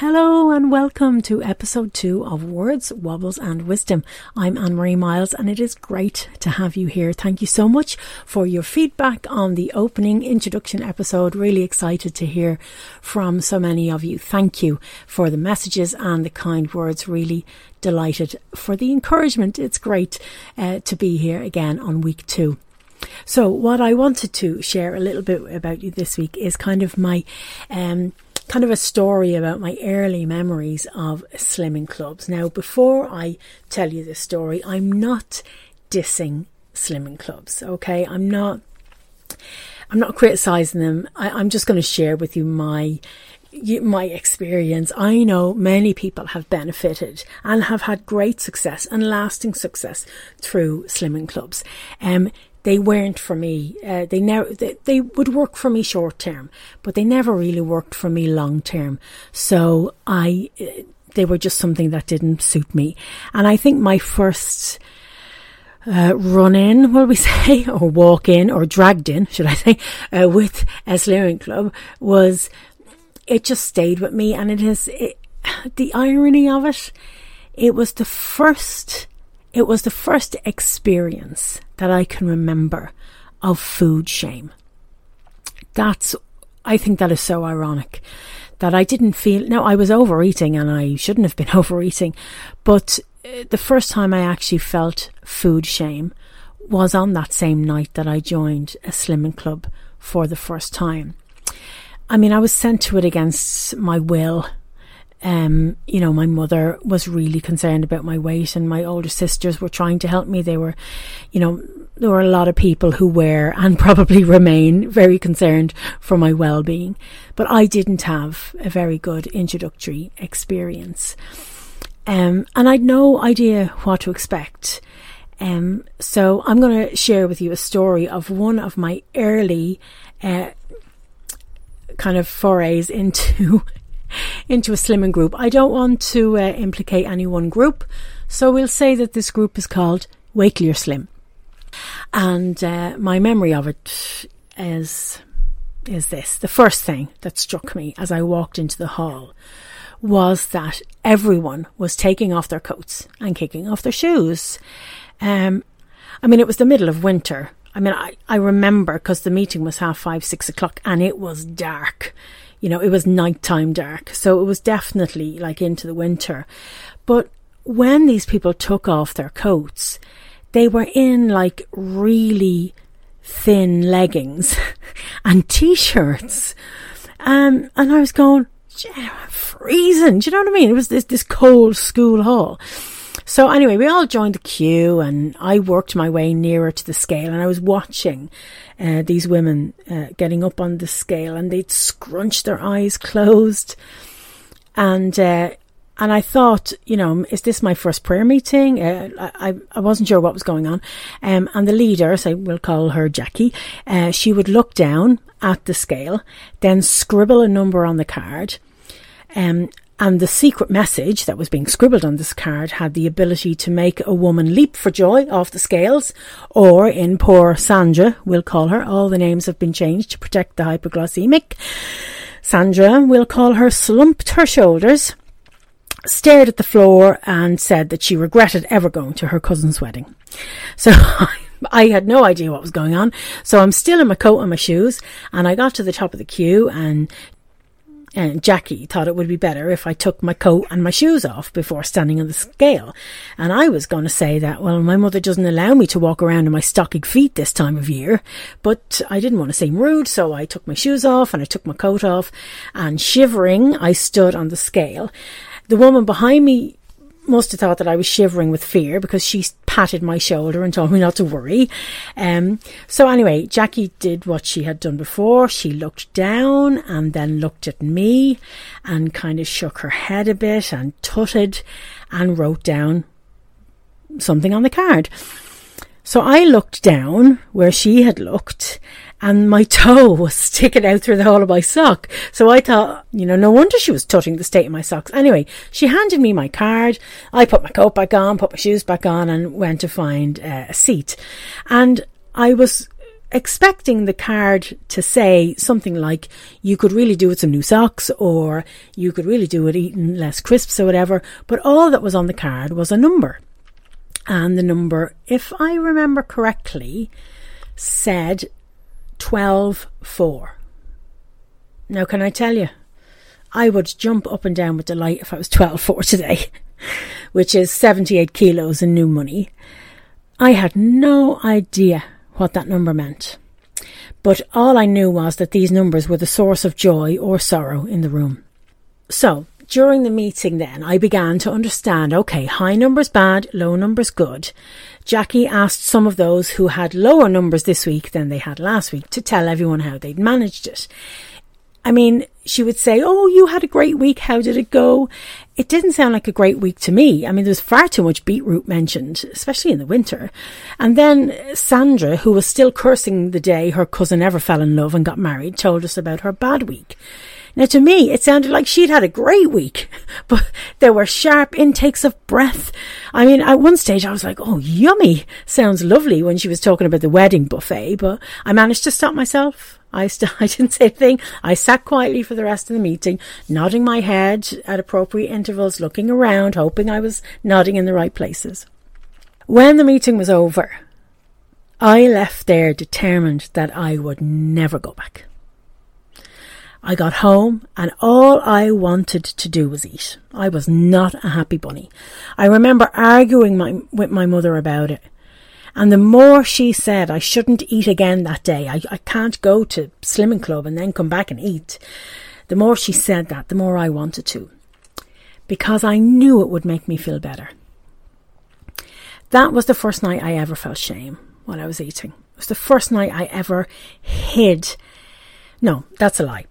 Hello and welcome to episode two of Words, Wobbles and Wisdom. I'm Anne Marie Miles and it is great to have you here. Thank you so much for your feedback on the opening introduction episode. Really excited to hear from so many of you. Thank you for the messages and the kind words. Really delighted for the encouragement. It's great uh, to be here again on week two. So, what I wanted to share a little bit about you this week is kind of my um, kind of a story about my early memories of slimming clubs. Now, before I tell you this story, I'm not dissing slimming clubs, okay? I'm not. I'm not criticizing them. I, I'm just going to share with you my my experience, I know many people have benefited and have had great success and lasting success through slimming clubs. Um, they weren't for me. Uh, they never they, they would work for me short term, but they never really worked for me long term. So I uh, they were just something that didn't suit me. And I think my first uh, run in, will we say, or walk in, or dragged in, should I say, uh, with a club was it just stayed with me, and it is it, the irony of it. It was the first it was the first experience that I can remember of food shame. That's, I think that is so ironic that I didn't feel, now I was overeating and I shouldn't have been overeating, but uh, the first time I actually felt food shame was on that same night that I joined a slimming club for the first time. I mean, I was sent to it against my will um, you know, my mother was really concerned about my weight, and my older sisters were trying to help me. They were, you know, there were a lot of people who were and probably remain very concerned for my well being. But I didn't have a very good introductory experience. Um, and I'd no idea what to expect. Um, so I'm going to share with you a story of one of my early uh, kind of forays into into a slimming group. I don't want to uh, implicate any one group, so we'll say that this group is called Wake Slim. And uh, my memory of it is is this: the first thing that struck me as I walked into the hall was that everyone was taking off their coats and kicking off their shoes. Um, I mean, it was the middle of winter. I mean, I, I remember because the meeting was half five, six o'clock, and it was dark you know, it was nighttime dark. So it was definitely like into the winter. But when these people took off their coats, they were in like really thin leggings and t-shirts. Um, and I was going, freezing. Do you know what I mean? It was this, this cold school hall. So anyway, we all joined the queue and I worked my way nearer to the scale and I was watching uh, these women uh, getting up on the scale and they'd scrunch their eyes closed and uh, and I thought, you know, is this my first prayer meeting? Uh, I, I wasn't sure what was going on. Um, and the leader, so we'll call her Jackie, uh, she would look down at the scale, then scribble a number on the card, um, and the secret message that was being scribbled on this card had the ability to make a woman leap for joy off the scales, or in poor Sandra, we'll call her, all the names have been changed to protect the hypoglycemic. Sandra, we'll call her, slumped her shoulders, stared at the floor, and said that she regretted ever going to her cousin's wedding. So I had no idea what was going on. So I'm still in my coat and my shoes, and I got to the top of the queue, and and Jackie thought it would be better if I took my coat and my shoes off before standing on the scale. And I was going to say that, well, my mother doesn't allow me to walk around in my stocking feet this time of year. But I didn't want to seem rude, so I took my shoes off and I took my coat off. And shivering, I stood on the scale. The woman behind me must have thought that I was shivering with fear because she patted my shoulder and told me not to worry. Um, so anyway, Jackie did what she had done before. She looked down and then looked at me and kind of shook her head a bit and tutted and wrote down something on the card. So I looked down where she had looked and my toe was sticking out through the hole of my sock. So I thought, you know, no wonder she was touching the state of my socks. Anyway, she handed me my card. I put my coat back on, put my shoes back on, and went to find uh, a seat. And I was expecting the card to say something like, you could really do with some new socks, or you could really do with eating less crisps or whatever. But all that was on the card was a number. And the number, if I remember correctly, said 12 4. Now, can I tell you, I would jump up and down with delight if I was 12 4 today, which is 78 kilos in new money. I had no idea what that number meant. But all I knew was that these numbers were the source of joy or sorrow in the room. So, during the meeting then, I began to understand, okay, high numbers bad, low numbers good. Jackie asked some of those who had lower numbers this week than they had last week to tell everyone how they'd managed it. I mean, she would say, Oh, you had a great week. How did it go? It didn't sound like a great week to me. I mean, there was far too much beetroot mentioned, especially in the winter. And then Sandra, who was still cursing the day her cousin ever fell in love and got married, told us about her bad week. Now, to me, it sounded like she'd had a great week, but there were sharp intakes of breath. I mean, at one stage I was like, oh, yummy. Sounds lovely when she was talking about the wedding buffet, but I managed to stop myself. I, st- I didn't say a thing. I sat quietly for the rest of the meeting, nodding my head at appropriate intervals, looking around, hoping I was nodding in the right places. When the meeting was over, I left there determined that I would never go back. I got home and all I wanted to do was eat. I was not a happy bunny. I remember arguing my, with my mother about it. And the more she said I shouldn't eat again that day, I, I can't go to Slimming Club and then come back and eat, the more she said that, the more I wanted to. Because I knew it would make me feel better. That was the first night I ever felt shame while I was eating. It was the first night I ever hid. No, that's a lie.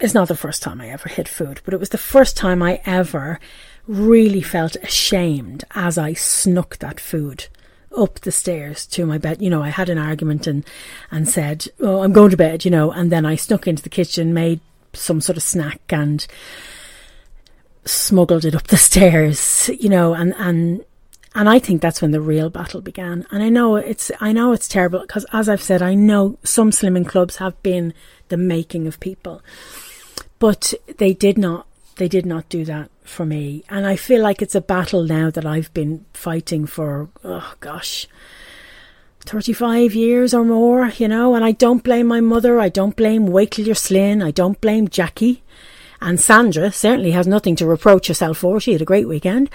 It's not the first time I ever hid food, but it was the first time I ever really felt ashamed as I snuck that food up the stairs to my bed. You know, I had an argument and, and said, Oh, I'm going to bed, you know, and then I snuck into the kitchen, made some sort of snack and smuggled it up the stairs, you know, and, and, and I think that's when the real battle began. And I know it's, I know it's terrible because as I've said, I know some slimming clubs have been the making of people, but they did not they did not do that for me. And I feel like it's a battle now that I've been fighting for, oh gosh, 35 years or more, you know. And I don't blame my mother. I don't blame Wait Till You're Slin. I don't blame Jackie. And Sandra certainly has nothing to reproach herself for. She had a great weekend.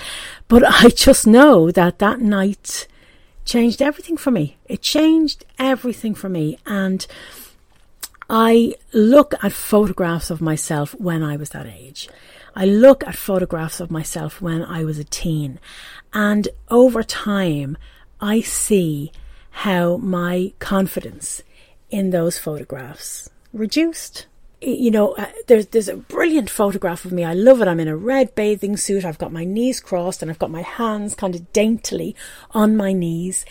But I just know that that night changed everything for me. It changed everything for me. And I look at photographs of myself when I was that age. I look at photographs of myself when I was a teen, and over time, I see how my confidence in those photographs reduced. You know, uh, there's there's a brilliant photograph of me. I love it. I'm in a red bathing suit. I've got my knees crossed and I've got my hands kind of daintily on my knees.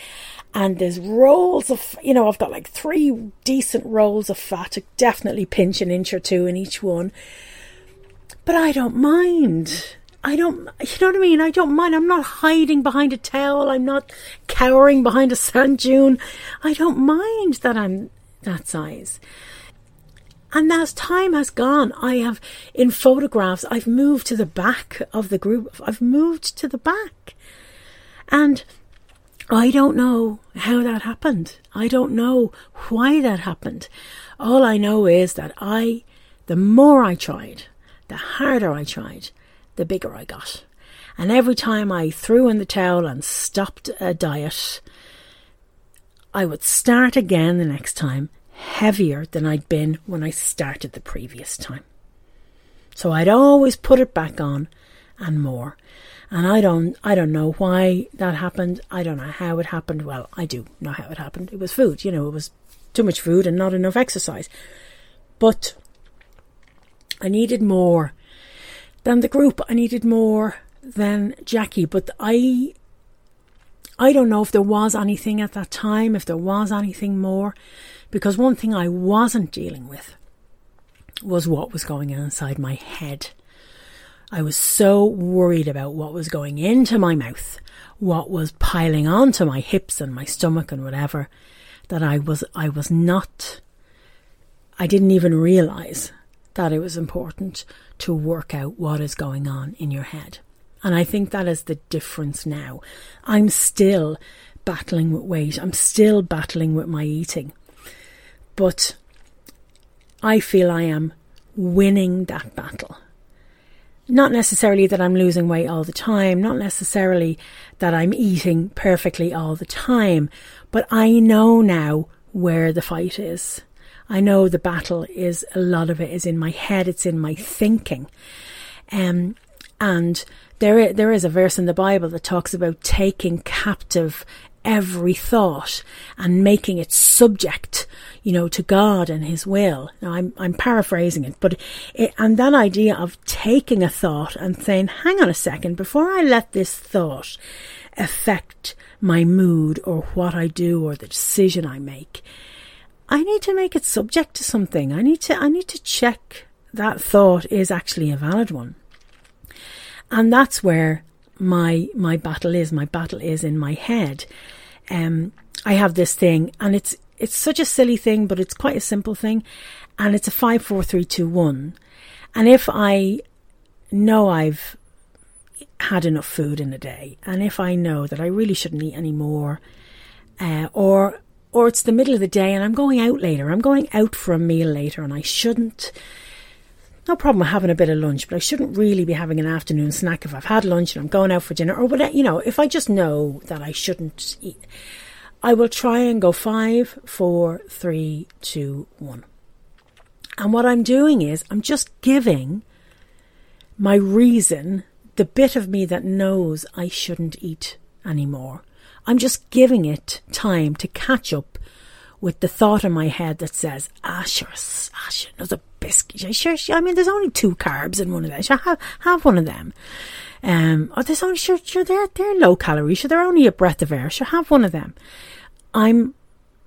And there's rolls of you know i've got like three decent rolls of fat to definitely pinch an inch or two in each one. But i don't mind. I don't you know what i mean? I don't mind. I'm not hiding behind a towel. I'm not cowering behind a sand dune. I don't mind that i'm that size and as time has gone, I have, in photographs, I've moved to the back of the group. I've moved to the back. And I don't know how that happened. I don't know why that happened. All I know is that I, the more I tried, the harder I tried, the bigger I got. And every time I threw in the towel and stopped a diet, I would start again the next time heavier than I'd been when I started the previous time. So I'd always put it back on and more. And I don't I don't know why that happened. I don't know how it happened. Well, I do know how it happened. It was food, you know, it was too much food and not enough exercise. But I needed more than the group. I needed more than Jackie. But I I don't know if there was anything at that time, if there was anything more, because one thing I wasn't dealing with was what was going on inside my head. I was so worried about what was going into my mouth, what was piling onto my hips and my stomach and whatever, that I was I was not I didn't even realize that it was important to work out what is going on in your head. And I think that is the difference now. I'm still battling with weight. I'm still battling with my eating. But I feel I am winning that battle. Not necessarily that I'm losing weight all the time, not necessarily that I'm eating perfectly all the time, but I know now where the fight is. I know the battle is a lot of it is in my head, it's in my thinking. Um, and there, there is a verse in the Bible that talks about taking captive every thought and making it subject, you know, to God and His will. Now, I'm, I'm paraphrasing it, but it, and that idea of taking a thought and saying, hang on a second, before I let this thought affect my mood or what I do or the decision I make, I need to make it subject to something. I need to, I need to check that thought is actually a valid one. And that's where my my battle is. My battle is in my head. Um, I have this thing, and it's it's such a silly thing, but it's quite a simple thing, and it's a five, four, three, two, one. And if I know I've had enough food in a day, and if I know that I really shouldn't eat any more, uh, or or it's the middle of the day and I'm going out later, I'm going out for a meal later, and I shouldn't no problem with having a bit of lunch, but I shouldn't really be having an afternoon snack if I've had lunch and I'm going out for dinner or whatever. You know, if I just know that I shouldn't eat, I will try and go five, four, three, two, one. And what I'm doing is I'm just giving my reason, the bit of me that knows I shouldn't eat anymore. I'm just giving it time to catch up with the thought in my head that says, ah, sure, ah, sure, another biscuit. Sure, sure, I mean, there's only two carbs in one of them. Sure, have, have one of them. Um, oh, there's only, sure, sure, they're, they're low calorie. Sure, they're only a breath of air. Sure, have one of them. I'm,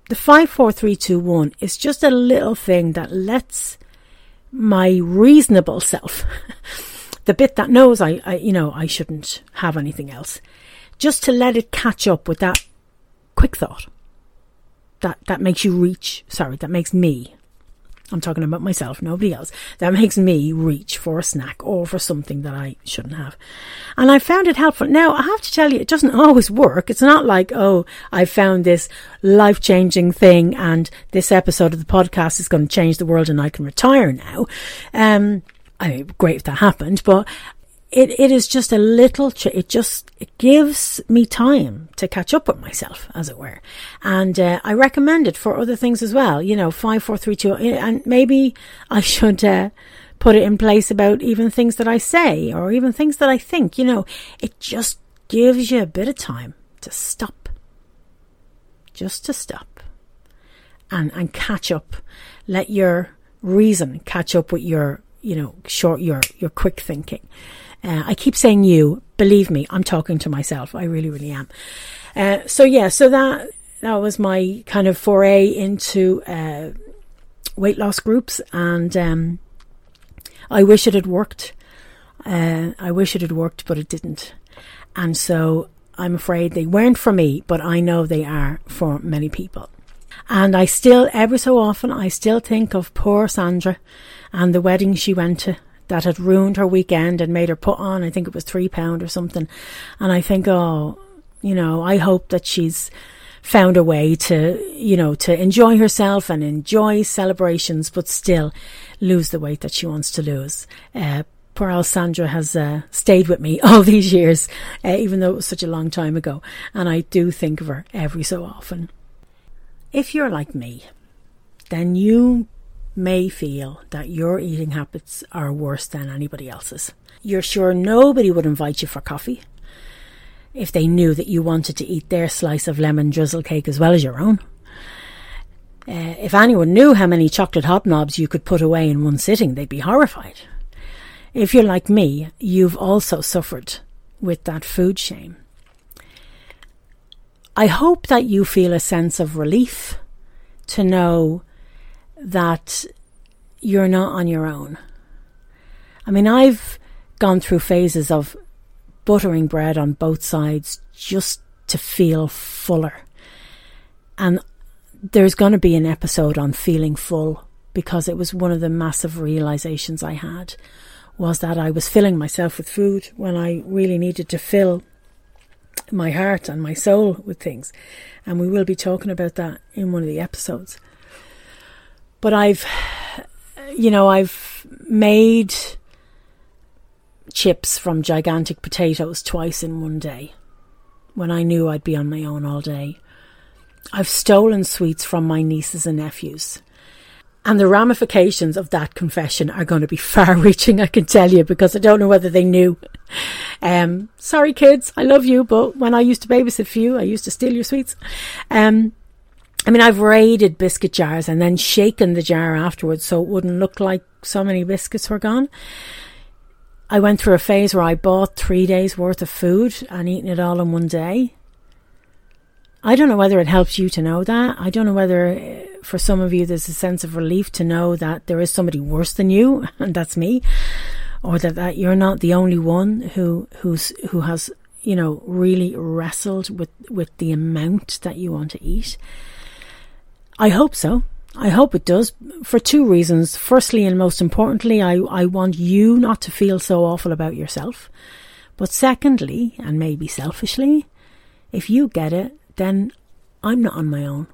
the five, four, three, two, one is just a little thing that lets my reasonable self, the bit that knows I, I, you know, I shouldn't have anything else, just to let it catch up with that quick thought that that makes you reach sorry that makes me I'm talking about myself, nobody else. That makes me reach for a snack or for something that I shouldn't have. And I found it helpful. Now, I have to tell you, it doesn't always work. It's not like, oh, I found this life changing thing and this episode of the podcast is going to change the world and I can retire now. Um, I mean, great if that happened, but it, it is just a little, it just, it gives me time to catch up with myself, as it were. And, uh, I recommend it for other things as well, you know, five, four, three, two, and maybe I should, uh, put it in place about even things that I say or even things that I think, you know, it just gives you a bit of time to stop. Just to stop and, and catch up. Let your reason catch up with your, you know, short, your, your quick thinking. Uh, I keep saying you. Believe me, I'm talking to myself. I really, really am. Uh, so yeah, so that that was my kind of foray into uh, weight loss groups, and um, I wish it had worked. Uh, I wish it had worked, but it didn't. And so I'm afraid they weren't for me, but I know they are for many people. And I still, every so often, I still think of poor Sandra and the wedding she went to that had ruined her weekend and made her put on, I think it was three pound or something. And I think, oh, you know, I hope that she's found a way to, you know, to enjoy herself and enjoy celebrations, but still lose the weight that she wants to lose. Uh, poor Alessandra has uh, stayed with me all these years, uh, even though it was such a long time ago. And I do think of her every so often. If you're like me, then you may feel that your eating habits are worse than anybody else's. You're sure nobody would invite you for coffee if they knew that you wanted to eat their slice of lemon drizzle cake as well as your own. Uh, if anyone knew how many chocolate hobnobs you could put away in one sitting, they'd be horrified. If you're like me, you've also suffered with that food shame. I hope that you feel a sense of relief to know that you're not on your own. I mean, I've gone through phases of buttering bread on both sides just to feel fuller. And there's going to be an episode on feeling full because it was one of the massive realizations I had was that I was filling myself with food when I really needed to fill my heart and my soul with things. And we will be talking about that in one of the episodes. But I've, you know, I've made chips from gigantic potatoes twice in one day when I knew I'd be on my own all day. I've stolen sweets from my nieces and nephews. And the ramifications of that confession are going to be far reaching, I can tell you, because I don't know whether they knew. Um, sorry, kids, I love you, but when I used to babysit for you, I used to steal your sweets. Um, I mean, I've raided biscuit jars and then shaken the jar afterwards so it wouldn't look like so many biscuits were gone. I went through a phase where I bought three days worth of food and eaten it all in one day. I don't know whether it helps you to know that. I don't know whether uh, for some of you there's a sense of relief to know that there is somebody worse than you, and that's me, or that, that you're not the only one who who's who has you know really wrestled with with the amount that you want to eat. I hope so. I hope it does for two reasons. Firstly, and most importantly, I, I want you not to feel so awful about yourself. But secondly, and maybe selfishly, if you get it, then I'm not on my own.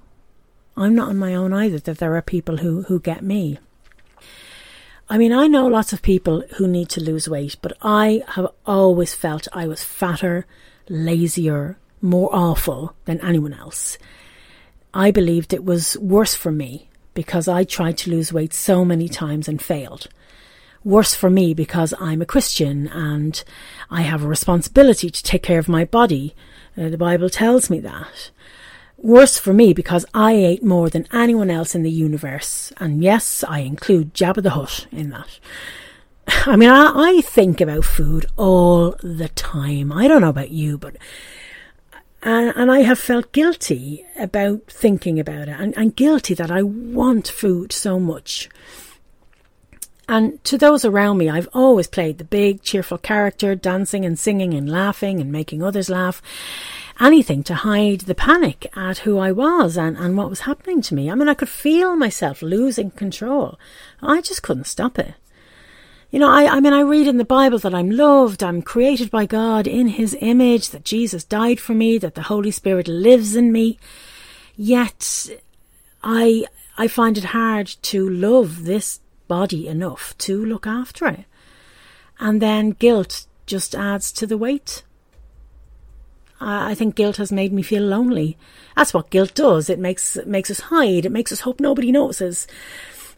I'm not on my own either, that there are people who, who get me. I mean, I know lots of people who need to lose weight, but I have always felt I was fatter, lazier, more awful than anyone else. I believed it was worse for me because I tried to lose weight so many times and failed. Worse for me because I'm a Christian and I have a responsibility to take care of my body uh, the Bible tells me that. Worse for me because I ate more than anyone else in the universe. And yes, I include Jabba the Hutt in that. I mean, I, I think about food all the time. I don't know about you, but and, and I have felt guilty about thinking about it and, and guilty that I want food so much. And to those around me, I've always played the big, cheerful character, dancing and singing and laughing and making others laugh. Anything to hide the panic at who I was and, and what was happening to me. I mean, I could feel myself losing control. I just couldn't stop it. You know, I, I mean, I read in the Bible that I'm loved, I'm created by God in His image, that Jesus died for me, that the Holy Spirit lives in me. Yet, I, I find it hard to love this body enough to look after it. And then guilt just adds to the weight. I think guilt has made me feel lonely. That's what guilt does. It makes it makes us hide. It makes us hope nobody notices.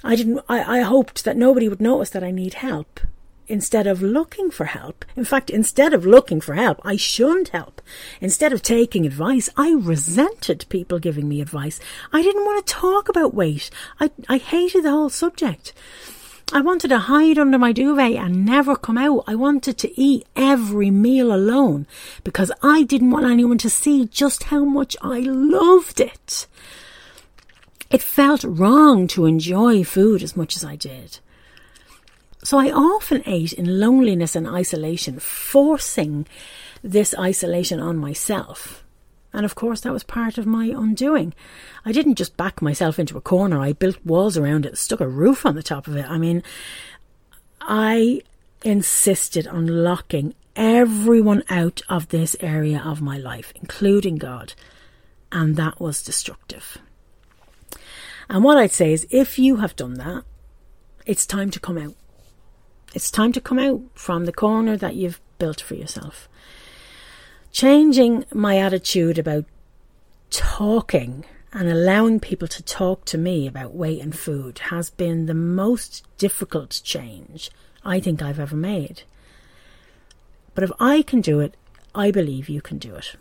I didn't. I, I hoped that nobody would notice that I need help instead of looking for help. In fact, instead of looking for help, I shunned help. Instead of taking advice, I resented people giving me advice. I didn't want to talk about weight. I, I hated the whole subject. I wanted to hide under my duvet and never come out. I wanted to eat every meal alone because I didn't want anyone to see just how much I loved it. It felt wrong to enjoy food as much as I did. So I often ate in loneliness and isolation, forcing this isolation on myself. And of course, that was part of my undoing. I didn't just back myself into a corner, I built walls around it, stuck a roof on the top of it. I mean, I insisted on locking everyone out of this area of my life, including God. And that was destructive. And what I'd say is if you have done that, it's time to come out. It's time to come out from the corner that you've built for yourself. Changing my attitude about talking and allowing people to talk to me about weight and food has been the most difficult change I think I've ever made. But if I can do it, I believe you can do it.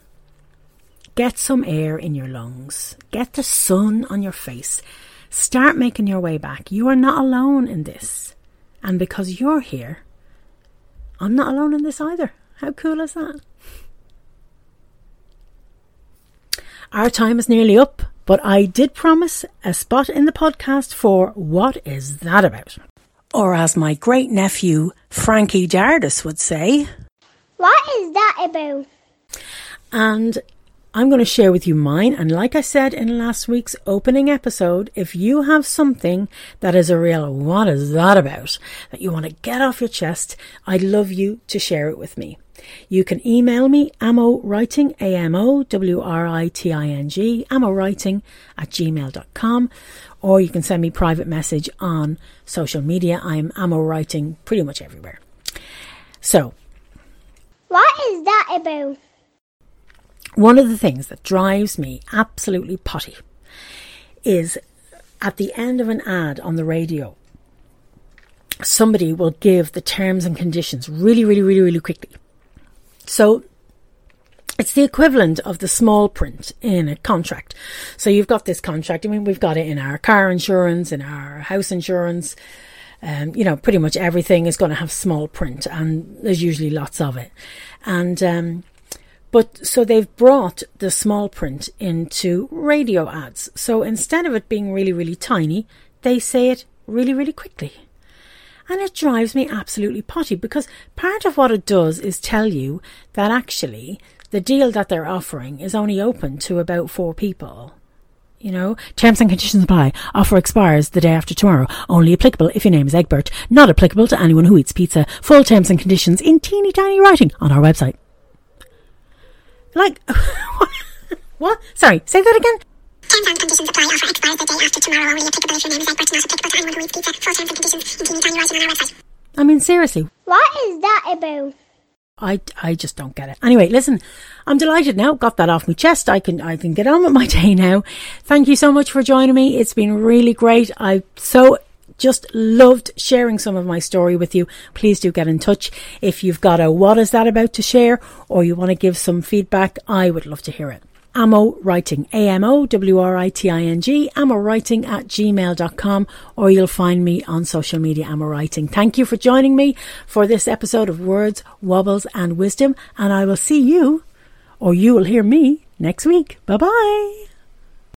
Get some air in your lungs. Get the sun on your face. Start making your way back. You are not alone in this. And because you're here, I'm not alone in this either. How cool is that? Our time is nearly up, but I did promise a spot in the podcast for What Is That About? Or as my great nephew Frankie Dardis would say, What is that about? And I'm going to share with you mine. And like I said in last week's opening episode, if you have something that is a real, what is that about, that you want to get off your chest, I'd love you to share it with me. You can email me, ammo writing, A-M-O-W-R-I-T-I-N-G, ammo writing at gmail.com, or you can send me private message on social media. I'm ammo writing pretty much everywhere. So. What is that about? One of the things that drives me absolutely potty is at the end of an ad on the radio, somebody will give the terms and conditions really, really, really, really quickly. So it's the equivalent of the small print in a contract. So you've got this contract. I mean, we've got it in our car insurance, in our house insurance. Um, you know, pretty much everything is going to have small print, and there's usually lots of it. And um, but so they've brought the small print into radio ads. So instead of it being really, really tiny, they say it really, really quickly. And it drives me absolutely potty because part of what it does is tell you that actually the deal that they're offering is only open to about four people. You know, terms and conditions apply. Offer expires the day after tomorrow. Only applicable if your name is Egbert. Not applicable to anyone who eats pizza. Full terms and conditions in teeny tiny writing on our website. Like, what? Sorry, say that again. Terms and conditions apply. Offer expires the day after tomorrow. Only applicable if your name is Egbert. Not applicable to anyone who eats pizza. Full terms and conditions in teeny tiny writing on our website. I mean, seriously. What is that about? I, I just don't get it. Anyway, listen, I'm delighted now. Got that off my chest. I can I can get on with my day now. Thank you so much for joining me. It's been really great. I so just loved sharing some of my story with you. Please do get in touch if you've got a what is that about to share or you want to give some feedback. I would love to hear it. Ammo Writing, A-M-O-W-R-I-T-I-N-G, Ammo Writing at gmail.com, or you'll find me on social media, Ammo Writing. Thank you for joining me for this episode of Words, Wobbles and Wisdom, and I will see you, or you will hear me, next week. Bye bye.